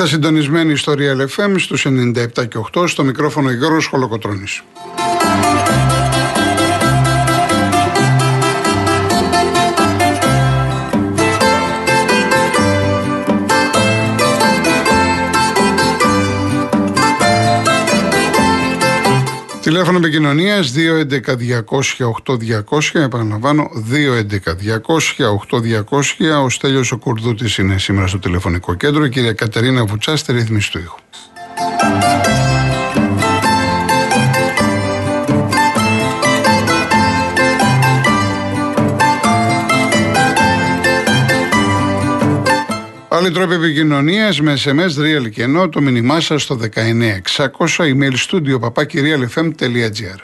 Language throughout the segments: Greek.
Είστε συντονισμένοι στο Real FM στους 97 και 8 στο μικρόφωνο Γιώργος Χολοκοτρώνης. Τηλέφωνο επικοινωνίας 211-200-8200. Επαναλαμβάνω, 211-200-8200. Ο Στέλιο ο Κουρδούτης είναι σήμερα στο τηλεφωνικό κέντρο. Η κυρία Κατερίνα Βουτσάς στη ρύθμιση του ήχου. Άλλοι τρόποι επικοινωνίας με SMS real και ενώ το μήνυμά σας στο 19600 email studio papakirialfm.gr.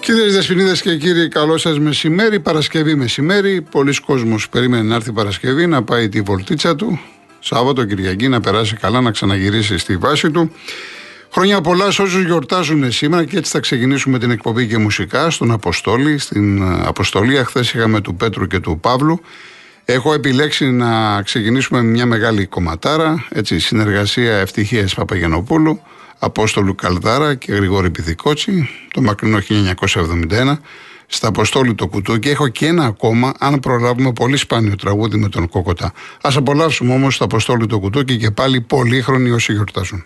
Κυρίες Δεσποινίδες και κύριοι, καλό σας μεσημέρι. Παρασκευή μεσημέρι. Πολλοί κόσμος περίμενε να έρθει Παρασκευή να πάει τη βολτίτσα του. Σάββατο, Κυριακή, να περάσει καλά, να ξαναγυρίσει στη βάση του. Χρόνια πολλά σε όσους γιορτάζουν σήμερα και έτσι θα ξεκινήσουμε την εκπομπή και μουσικά στον Αποστόλη. Στην Αποστολή, χθες είχαμε του Πέτρου και του Παύλου. Έχω επιλέξει να ξεκινήσουμε με μια μεγάλη κομματάρα, έτσι, συνεργασία ευτυχίας Παπαγενοπούλου, Απόστολου Καλδάρα και Γρηγόρη Πυθικότσι, το μακρινό 1971 στα Αποστόλη το κουτούκι. Έχω και ένα ακόμα, αν προλάβουμε, πολύ σπάνιο τραγούδι με τον Κόκοτα. Α απολαύσουμε όμως το Αποστόλη το κουτούκι και πάλι πολύχρονοι όσοι γιορτάζουν.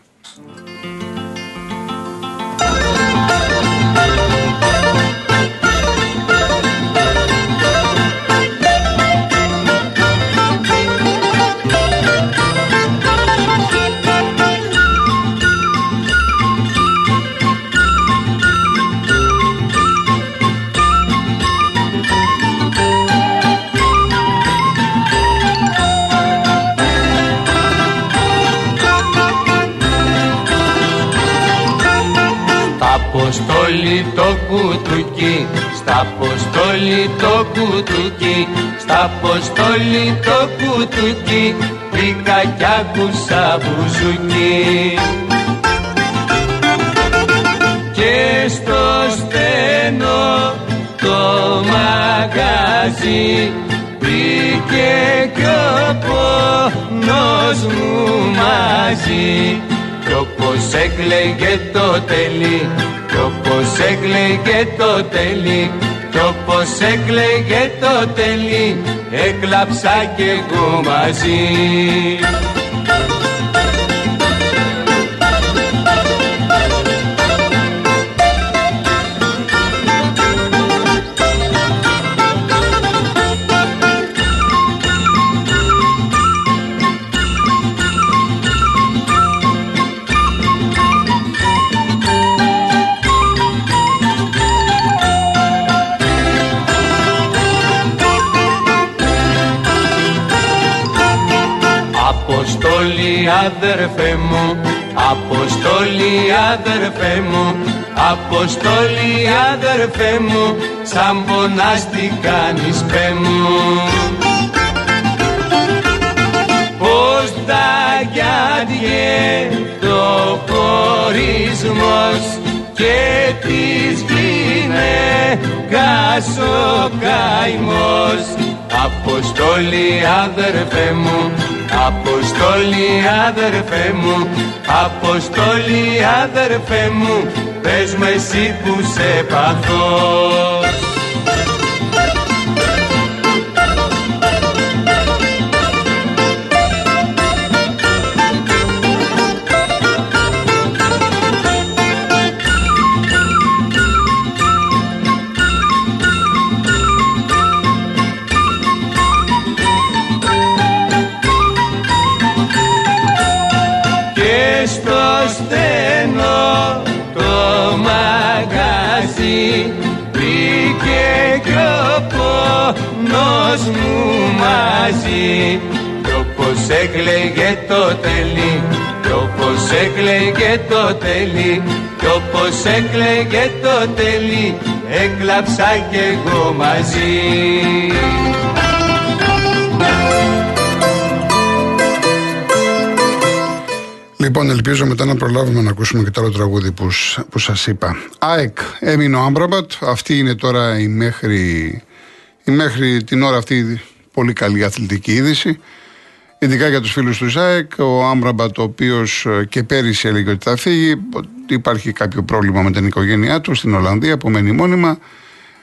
Αποστόλη το κουτούκι, στα Αποστόλη το κουτούκι, στα Αποστόλη το κουτούκι, βρήκα κι άκουσα μπουζούκι. Και στο στένο το μαγαζί βρήκε κι ο πόνος μου μαζί κι όπως έκλαιγε το τελί κι όπως έκλαιγε το τελί κι όπως έκλαιγε το τελί έκλαψα κι εγώ μαζί αδερφέ μου, Αποστόλη αδερφέ μου, Αποστόλη αδερφέ μου, σαν πονάς τι κάνεις πέ μου. Πώς τα γιάντιε το χωρισμός και της κάσο καημός Αποστόλη αδερφέ μου Αποστόλη αδερφέ μου, Αποστόλη αδερφέ μου, πες με εσύ που σε παθώ. Μαζί. Κι όπως έκλαιγε το τελί κι όπως έκλαιγε το τελί κι όπως έκλαιγε το τελί έκλαψα κι εγώ μαζί Λοιπόν, ελπίζω μετά να προλάβουμε να ακούσουμε και το άλλο τραγούδι που, που σας είπα. ΑΕΚ έμεινε ο Άμπραμπατ. Αυτή είναι τώρα η μέχρι, η μέχρι την ώρα αυτή πολύ καλή αθλητική είδηση. Ειδικά για τους φίλους του ΖΑΕΚ, ο Άμπραμπατ ο οποίος ε, και πέρυσι έλεγε ότι θα φύγει, υπάρχει κάποιο πρόβλημα με την οικογένειά του στην Ολλανδία που μένει μόνιμα.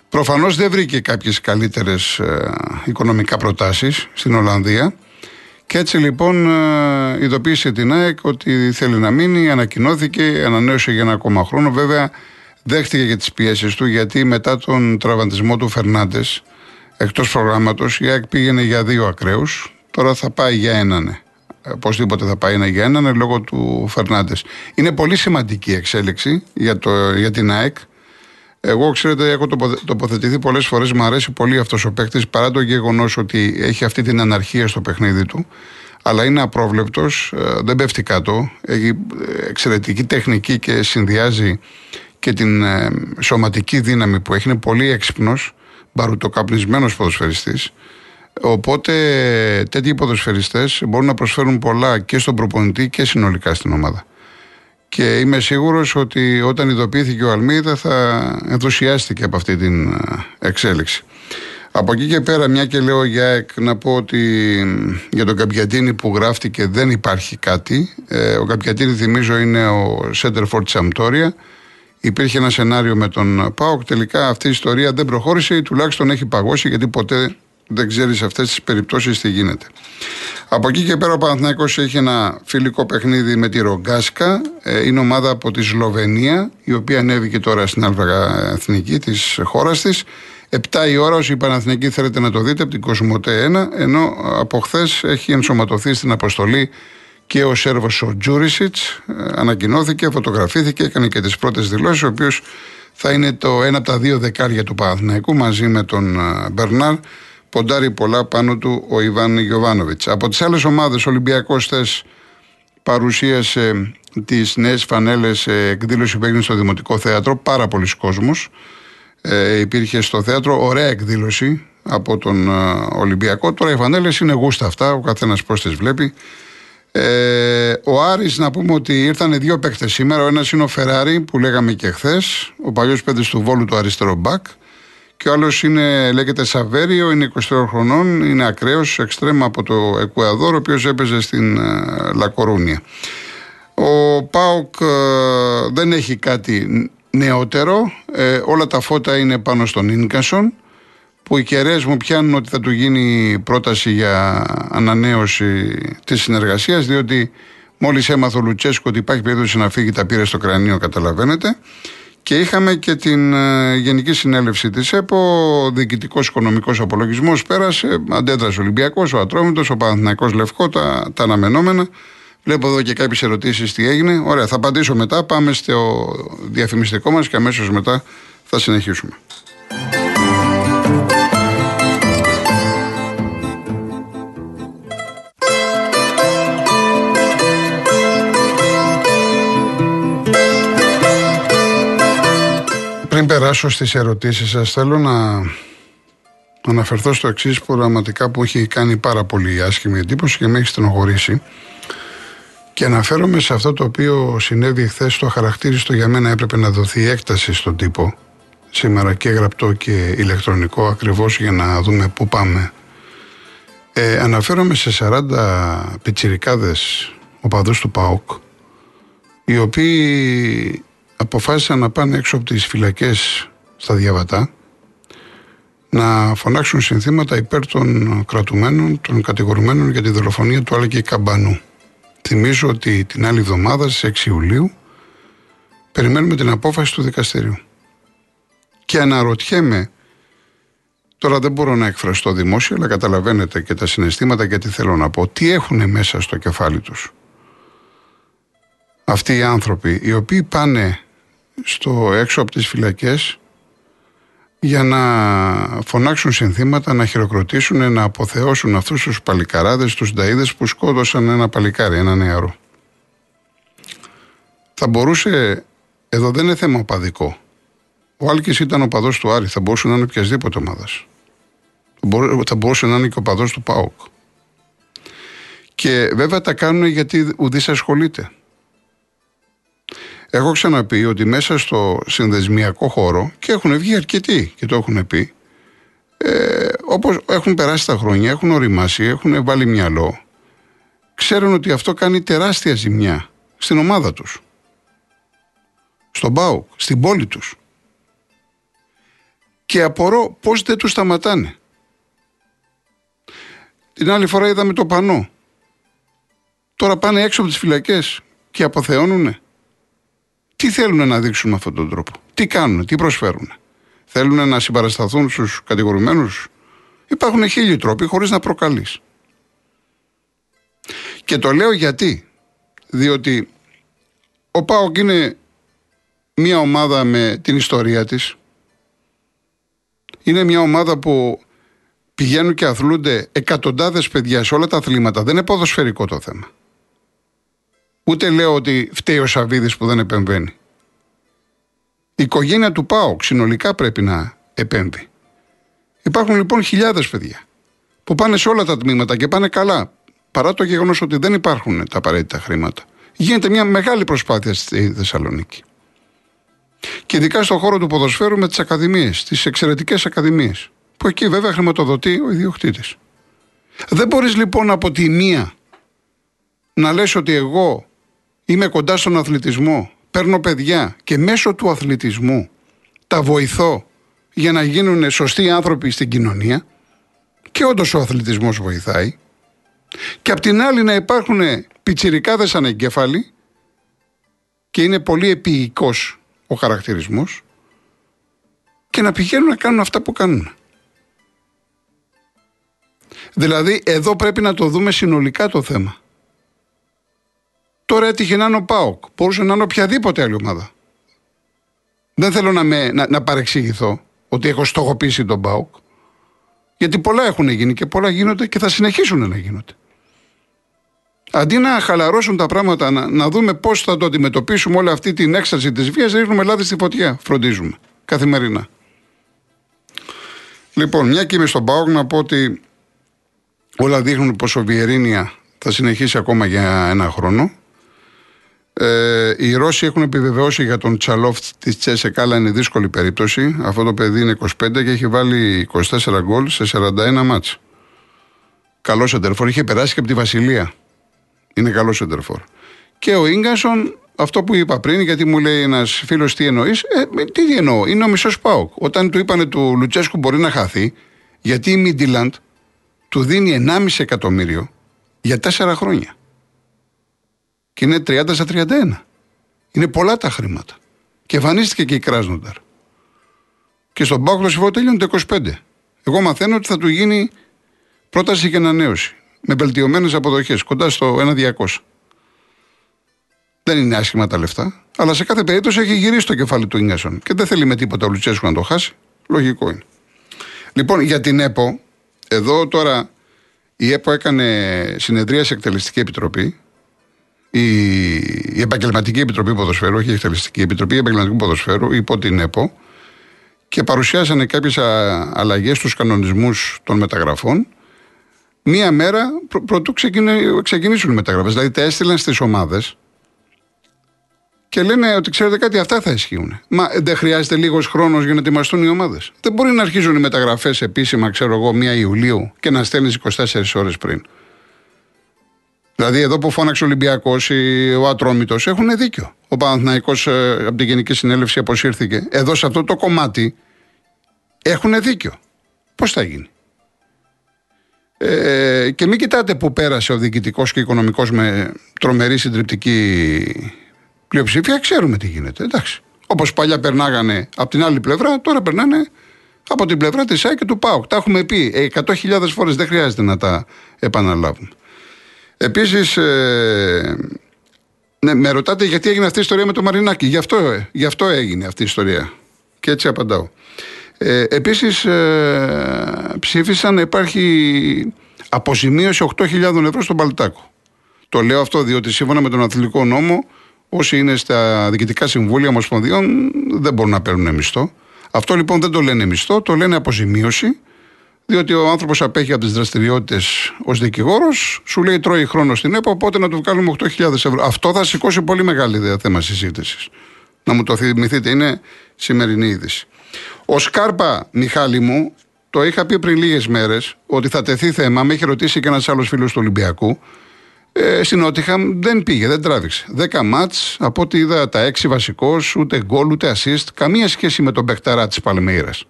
Προφανώς δεν βρήκε κάποιες καλύτερες ε, οικονομικά προτάσεις στην Ολλανδία. Και έτσι λοιπόν ε, ειδοποίησε την ΑΕΚ ότι θέλει να μείνει, ανακοινώθηκε, ανανέωσε για ένα ακόμα χρόνο. Βέβαια δέχτηκε και τις πιέσεις του γιατί μετά τον τραυματισμό του Φερνάντες εκτός προγράμματος η ΑΕΚ πήγαινε για δύο ακραίους, τώρα θα πάει για έναν. Ναι. Οπωσδήποτε θα πάει ένα για έναν ναι, λόγω του Φερνάντες. Είναι πολύ σημαντική εξέλιξη για, το, για την ΑΕΚ. Εγώ, ξέρετε, έχω τοποθετηθεί πολλές φορές. Μου αρέσει πολύ αυτός ο παίκτης παρά το γεγονός ότι έχει αυτή την αναρχία στο παιχνίδι του. Αλλά είναι απρόβλεπτος, ε, δεν πέφτει κάτω. Έχει ε, εξαιρετική τεχνική και συνδυάζει και την ε, σωματική δύναμη που έχει. Είναι πολύ έξυπνος, μπαρουτοκαπνισμένος ποδοσφαιριστής. Οπότε τέτοιοι ποδοσφαιριστές μπορούν να προσφέρουν πολλά και στον προπονητή και συνολικά στην ομάδα. Και είμαι σίγουρος ότι όταν ειδοποιήθηκε ο Αλμίδα θα ενθουσιάστηκε από αυτή την ε, εξέλιξη. Από εκεί και πέρα, μια και λέω για ΕΚ, να πω ότι για τον Καπιατίνη που γράφτηκε δεν υπάρχει κάτι. Ε, ο Καπιατίνη, θυμίζω, είναι ο Σέντερφορτ της Αμπτόρια. Υπήρχε ένα σενάριο με τον Πάοκ. Τελικά αυτή η ιστορία δεν προχώρησε ή τουλάχιστον έχει παγώσει γιατί ποτέ δεν ξέρεις σε αυτές τις περιπτώσεις τι γίνεται. Από εκεί και πέρα ο Παναθηναϊκός έχει ένα φιλικό παιχνίδι με τη Ρογκάσκα. Ε, είναι ομάδα από τη Σλοβενία, η οποία ανέβηκε τώρα στην Αλφα Εθνική της χώρας της. 7 η ώρα, όσοι Παναθηναϊκοί θέλετε να το δείτε, από την Κοσμοτέ 1, ενώ από χθες έχει ενσωματωθεί στην αποστολή και ο Σέρβος ο Τζούρισιτς. Ε, ανακοινώθηκε, φωτογραφήθηκε, έκανε και τις πρώτες δηλώσεις, ο οποίος θα είναι το ένα από τα δύο δεκάρια του Παναθηναϊκού μαζί με τον ε, Μπερνάρ ποντάρει πολλά πάνω του ο Ιβάν Γιοβάνοβιτ. Από τις άλλες ομάδες, ο Ολυμπιακός θες παρουσίασε τις νέες φανέλες εκδήλωση που έγινε στο Δημοτικό Θέατρο. Πάρα πολλοί κόσμος. Ε, υπήρχε στο θέατρο ωραία εκδήλωση από τον ε, Ολυμπιακό. Τώρα οι φανέλες είναι γούστα αυτά, ο καθένας πώς τις βλέπει. Ε, ο Άρης να πούμε ότι ήρθαν δύο παίκτες σήμερα. Ο ένας είναι ο Φεράρι που λέγαμε και χθες, ο παλιός παιδί του Βόλου του αριστερό μπακ και ο άλλο λέγεται Σαβέριο, είναι 23 χρονών, είναι ακραίος, εξτρέμα από το Εκουαδόρ, ο οποίος έπαιζε στην ε, Λακορούνια. Ο Πάοκ ε, δεν έχει κάτι νεότερο. Ε, όλα τα φώτα είναι πάνω στον Ίνκασον που οι κεραίες μου πιάνουν ότι θα του γίνει πρόταση για ανανέωση της συνεργασίας διότι μόλις έμαθε ο Λουτσέσκο ότι υπάρχει περίπτωση να φύγει τα πήρε στο κρανίο καταλαβαίνετε και είχαμε και την ε, Γενική Συνέλευση της ΕΠΟ, ο Διοικητικός Οικονομικός Απολογισμός πέρασε, αντέδρασε ο Ολυμπιακός, ο Ατρόμητος, ο Παναθυναϊκό Λευκό, τα, τα αναμενόμενα. Βλέπω εδώ και κάποιες ερωτήσεις τι έγινε. Ωραία, θα απαντήσω μετά. Πάμε στο διαφημιστικό μας και αμέσως μετά θα συνεχίσουμε. Πριν περάσω στις ερωτήσεις σας θέλω να αναφερθώ στο εξής που πραγματικά που έχει κάνει πάρα πολύ άσχημη εντύπωση και με έχει στενοχωρήσει και αναφέρομαι σε αυτό το οποίο συνέβη χθες στο χαρακτήριστο για μένα έπρεπε να δοθεί έκταση στον τύπο σήμερα και γραπτό και ηλεκτρονικό ακριβώς για να δούμε πού πάμε. Ε, αναφέρομαι σε 40 πιτσιρικάδες οπαδούς του ΠΑΟΚ οι οποίοι αποφάσισαν να πάνε έξω από τις φυλακές στα διαβατά να φωνάξουν συνθήματα υπέρ των κρατουμένων, των κατηγορουμένων για τη δολοφονία του Άλκη Καμπανού. Θυμίζω ότι την άλλη εβδομάδα στις 6 Ιουλίου περιμένουμε την απόφαση του δικαστηρίου. Και αναρωτιέμαι, τώρα δεν μπορώ να εκφραστώ δημόσια, αλλά καταλαβαίνετε και τα συναισθήματα και τι θέλω να πω, τι έχουν μέσα στο κεφάλι τους; Αυτοί οι άνθρωποι οι οποίοι πάνε στο έξω από τις φυλακές για να φωνάξουν συνθήματα, να χειροκροτήσουν, να αποθεώσουν αυτούς τους παλικαράδες, τους νταΐδες που σκότωσαν ένα παλικάρι, ένα νεαρό. Θα μπορούσε, εδώ δεν είναι θέμα οπαδικό. Ο Άλκης ήταν ο παδός του Άρη, θα μπορούσε να είναι οποιασδήποτε ομάδας. Θα μπορούσε να είναι και ο παδός του ΠΑΟΚ. Και βέβαια τα κάνουν γιατί ουδής ασχολείται. Έχω ξαναπεί ότι μέσα στο συνδεσμιακό χώρο και έχουν βγει αρκετοί και το έχουν πει. Ε, όπως έχουν περάσει τα χρόνια, έχουν οριμάσει, έχουν βάλει μυαλό. Ξέρουν ότι αυτό κάνει τεράστια ζημιά στην ομάδα τους. Στον ΠΑΟΚ, στην πόλη τους. Και απορώ πώς δεν τους σταματάνε. Την άλλη φορά είδαμε το πανό. Τώρα πάνε έξω από τις φυλακές και αποθεώνουνε. Τι θέλουν να δείξουν με αυτόν τον τρόπο; Τι κάνουν, τι προσφέρουν. Θέλουν να συμπαρασταθούν στους κατηγορουμένους; Υπάρχουν χίλιοι τρόποι χωρίς να προκαλείς. Και το λέω γιατί. Διότι ο ΠΑΟΚ είναι μια ομάδα με την ιστορία της. Είναι μια ομάδα που πηγαίνουν και αθλούνται εκατοντάδες παιδιά σε όλα τα αθλήματα. Δεν είναι ποδοσφαιρικό το θέμα. Ούτε λέω ότι φταίει ο Σαββίδης που δεν επεμβαίνει. Η οικογένεια του ΠΑΟΚ συνολικά πρέπει να επέμβει. Υπάρχουν λοιπόν χιλιάδες παιδιά που πάνε σε όλα τα τμήματα και πάνε καλά. Παρά το γεγονός ότι δεν υπάρχουν τα απαραίτητα χρήματα. Γίνεται μια μεγάλη προσπάθεια στη Θεσσαλονίκη. Και ειδικά στον χώρο του ποδοσφαίρου με τις ακαδημίες, τις εξαιρετικές ακαδημίες. Που εκεί βέβαια χρηματοδοτεί ο ιδιοκτήτης. Δεν μπορείς λοιπόν από τη μία να λες ότι εγώ είμαι κοντά στον αθλητισμό, παίρνω παιδιά και μέσω του αθλητισμού τα βοηθώ για να γίνουν σωστοί άνθρωποι στην κοινωνία και όντως ο αθλητισμός βοηθάει και απ' την άλλη να υπάρχουν πιτσιρικάδες ανεγκέφαλοι και είναι πολύ επίοικος ο χαρακτηρισμός και να πηγαίνουν να κάνουν αυτά που κάνουν. Δηλαδή εδώ πρέπει να το δούμε συνολικά το θέμα. Τώρα έτυχε να είναι ο ΠΑΟΚ. Μπορούσε να είναι οποιαδήποτε άλλη ομάδα. Δεν θέλω να, με, να, να παρεξηγηθώ ότι έχω στοχοποιήσει τον ΠΑΟΚ. Γιατί πολλά έχουν γίνει και πολλά γίνονται και θα συνεχίσουν να γίνονται. Αντί να χαλαρώσουν τα πράγματα, να, να δούμε πώς θα το αντιμετωπίσουμε όλη αυτή την έκσταση της βίας, ρίχνουμε λάδι στη φωτιά. Φροντίζουμε καθημερινά. Λοιπόν, μια και είμαι στον ΠΑΟΚ να πω ότι όλα δείχνουν πω ο Βιερίνια θα συνεχίσει ακόμα για ένα χρόνο. Ε, οι Ρώσοι έχουν επιβεβαιώσει για τον Τσαλόφ της Τσέσεκ, αλλά είναι δύσκολη περίπτωση. Αυτό το παιδί είναι 25 και έχει βάλει 24 γκολ σε 41 μάτς. Καλός σεντερφόρ. Είχε περάσει και από τη Βασιλεία. Είναι καλός σεντερφόρ. Και ο γκασον, αυτό που είπα πριν, γιατί μου λέει ένας φίλος τι εννοείς, ε, τι εννοώ, είναι ο μισός Πάοκ. Όταν του είπανε του Λουτσέσκου μπορεί να χαθεί, γιατί η Μίντιλαντ του δίνει 1,5 εκατομμύριο για 4 χρόνια και είναι 30 στα 31. Είναι πολλά τα χρήματα. Και εμφανίστηκε και η Κράσνονταρ. Και στον Πάοκ το συμβόλαιο τέλειωνε το 25. Εγώ μαθαίνω ότι θα του γίνει πρόταση και ανανέωση. Με βελτιωμένες αποδοχές, κοντά στο 1.200. Δεν είναι άσχημα τα λεφτά. Αλλά σε κάθε περίπτωση έχει γυρίσει το κεφάλι του Ινγκάσον. Και δεν θέλει με τίποτα ο Λουτσέσκου να το χάσει. Λογικό είναι. Λοιπόν, για την ΕΠΟ, εδώ τώρα η ΕΠΟ έκανε συνεδρία σε εκτελεστική επιτροπή η, η Επαγγελματική Επιτροπή Ποδοσφαίρου, όχι η Εκτελεστική Επιτροπή Επαγγελματικού Ποδοσφαίρου, υπό την ΕΠΟ, και παρουσιάσανε κάποιες αλλαγές στους κανονισμούς των μεταγραφών μία μέρα προ, πρωτού ξεκινήσουν οι μεταγραφές. Δηλαδή τα έστειλαν στις ομάδες και λένε ότι ξέρετε κάτι, αυτά θα ισχύουν. Μα δεν χρειάζεται λίγος χρόνος για να ετοιμαστούν οι ομάδες. Δεν μπορεί να αρχίζουν οι μεταγραφές επίσημα, ξέρω εγώ, 1 Ιουλίου και να στέλνεις 24 ώρες πριν. Δηλαδή, εδώ που φώναξε ο Ολυμπιακός ή ο Ατρόμητος έχουν δίκιο. Ο Παναθναϊκό ε, από την Γενική Συνέλευση αποσύρθηκε. Εδώ σε αυτό το κομμάτι έχουν δίκιο. Πώς θα γίνει; Ε, και μην κοιτάτε που πέρασε ο διοικητικός και οικονομικός με τρομερή συντριπτική πλειοψηφία. Ξέρουμε τι γίνεται. Εντάξει. Όπως παλιά περνάγανε από την άλλη πλευρά, τώρα περνάνε από την πλευρά της ΑΕ και του ΠΑΟΚ. Τα έχουμε πει 100.000 φορές, δεν χρειάζεται να τα επαναλάβουμε. Επίσης, ε, ναι, με ρωτάτε γιατί έγινε αυτή η ιστορία με το Μαρινάκι. Γι' αυτό, ε, γι αυτό έγινε αυτή η ιστορία. Και έτσι απαντάω. Ε, Επίσης, ε, ψήφισαν να υπάρχει αποζημίωση 8.000 ευρώ στον Παλτάκο. Το λέω αυτό διότι σύμφωνα με τον αθλητικό νόμο, όσοι είναι στα διοικητικά συμβούλια ομοσπονδιών δεν μπορούν να παίρνουν μισθό. Αυτό λοιπόν δεν το λένε μισθό, το λένε αποζημίωση, Διότι ο άνθρωπος απέχει από τις δραστηριότητες ως δικηγόρος, σου λέει τρώει χρόνο στην ΕΠΟ, οπότε να του βγάλουμε 8.000 ευρώ. Αυτό θα σηκώσει πολύ μεγάλη ιδέα θέμα συζήτησης. Να μου το θυμηθείτε, είναι σημερινή είδηση. Ο Σκάρπα, Μιχάλη μου, το είχα πει πριν λίγες μέρες ότι θα τεθεί θέμα. Με έχει ρωτήσει και ένας άλλος φίλος του Ολυμπιακού. Ε, στην Ότιχαμ δεν πήγε, δεν τράβηξε. 10 μάτς, από ό,τι είδα τα 6 βασικός, ούτε γκολ, ούτε assist. Καμία σχέση με τον Μπεχταρά της Παλμύρας.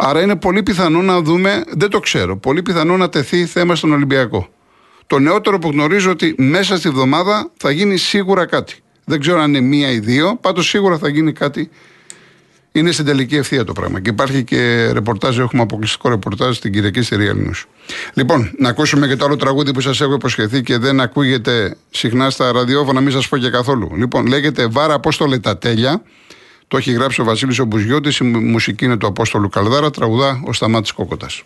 Άρα είναι πολύ πιθανό να δούμε, δεν το ξέρω, πολύ πιθανό να τεθεί θέμα στον Ολυμπιακό. Το νεότερο που γνωρίζω ότι μέσα στη βδομάδα θα γίνει σίγουρα κάτι. Δεν ξέρω αν είναι μία ή δύο, πάντως σίγουρα θα γίνει κάτι. Είναι στην τελική ευθεία το πράγμα. Και υπάρχει και ρεπορτάζ, έχουμε αποκλειστικό ρεπορτάζ στην Κυριακή στη Real News. Λοιπόν, να ακούσουμε και το άλλο τραγούδι που σας έχω υποσχεθεί και δεν ακούγεται συχνά στα ραδιόφωνα, μην σας πω και καθόλου. Λοιπόν, λέγεται Βάρα Απόστολε τα τέλεια. Το έχει γράψει ο Βασίλης Ομπουζιώτης. Η μουσική είναι του Απόστολου Καλδάρα. Τραγουδά ο Σταμάτης Κόκοτας.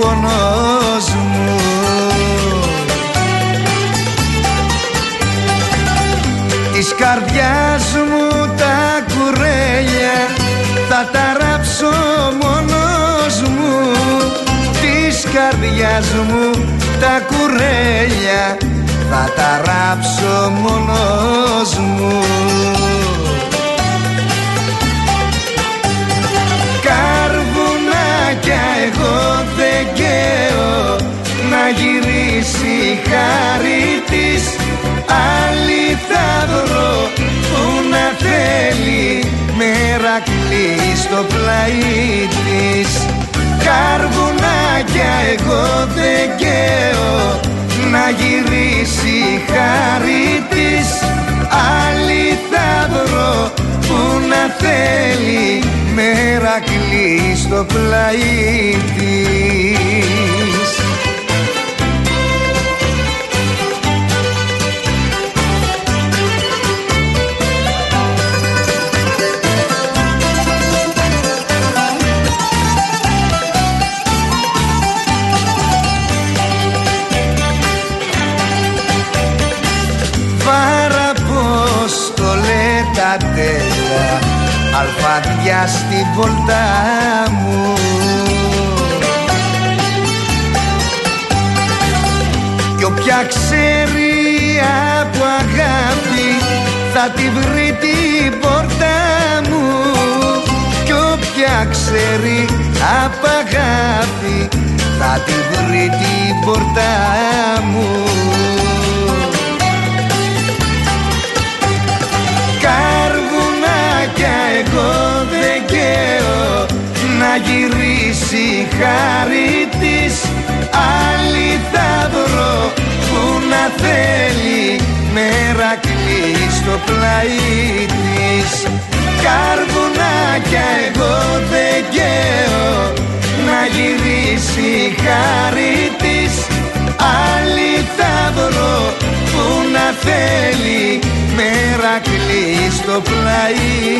Χορέψει ο πονός μου Της καρδιάς μου τα κουρέλια θα τα ράψω μόνος μου. Της καρδιάς μου τα κουρέλια θα τα ράψω μόνος μου γυρίσει η χάρη της. Άλλη θα βρω που να θέλει μερακλή στο πλάι της. Καρβουνάκια εγώ δεν καίω να γυρίσει η χάρη της. Άλλη θα βρω που να θέλει μερακλή στο πλάι της αλφαδιά στη βολτά μου. Κι όποια ξέρει από αγάπη θα τη βρει την πόρτα μου. Κι όποια ξέρει από αγάπη θα τη βρει την πόρτα μου γυρίσει η χάρη της. Άλλη θα βρω που να θέλει μερακλή στο πλάι της. Καρβουνάκια εγώ δεν καίω να γυρίσει η χάρη της. Άλλη θα βρω που να θέλει μερακλή στο πλάι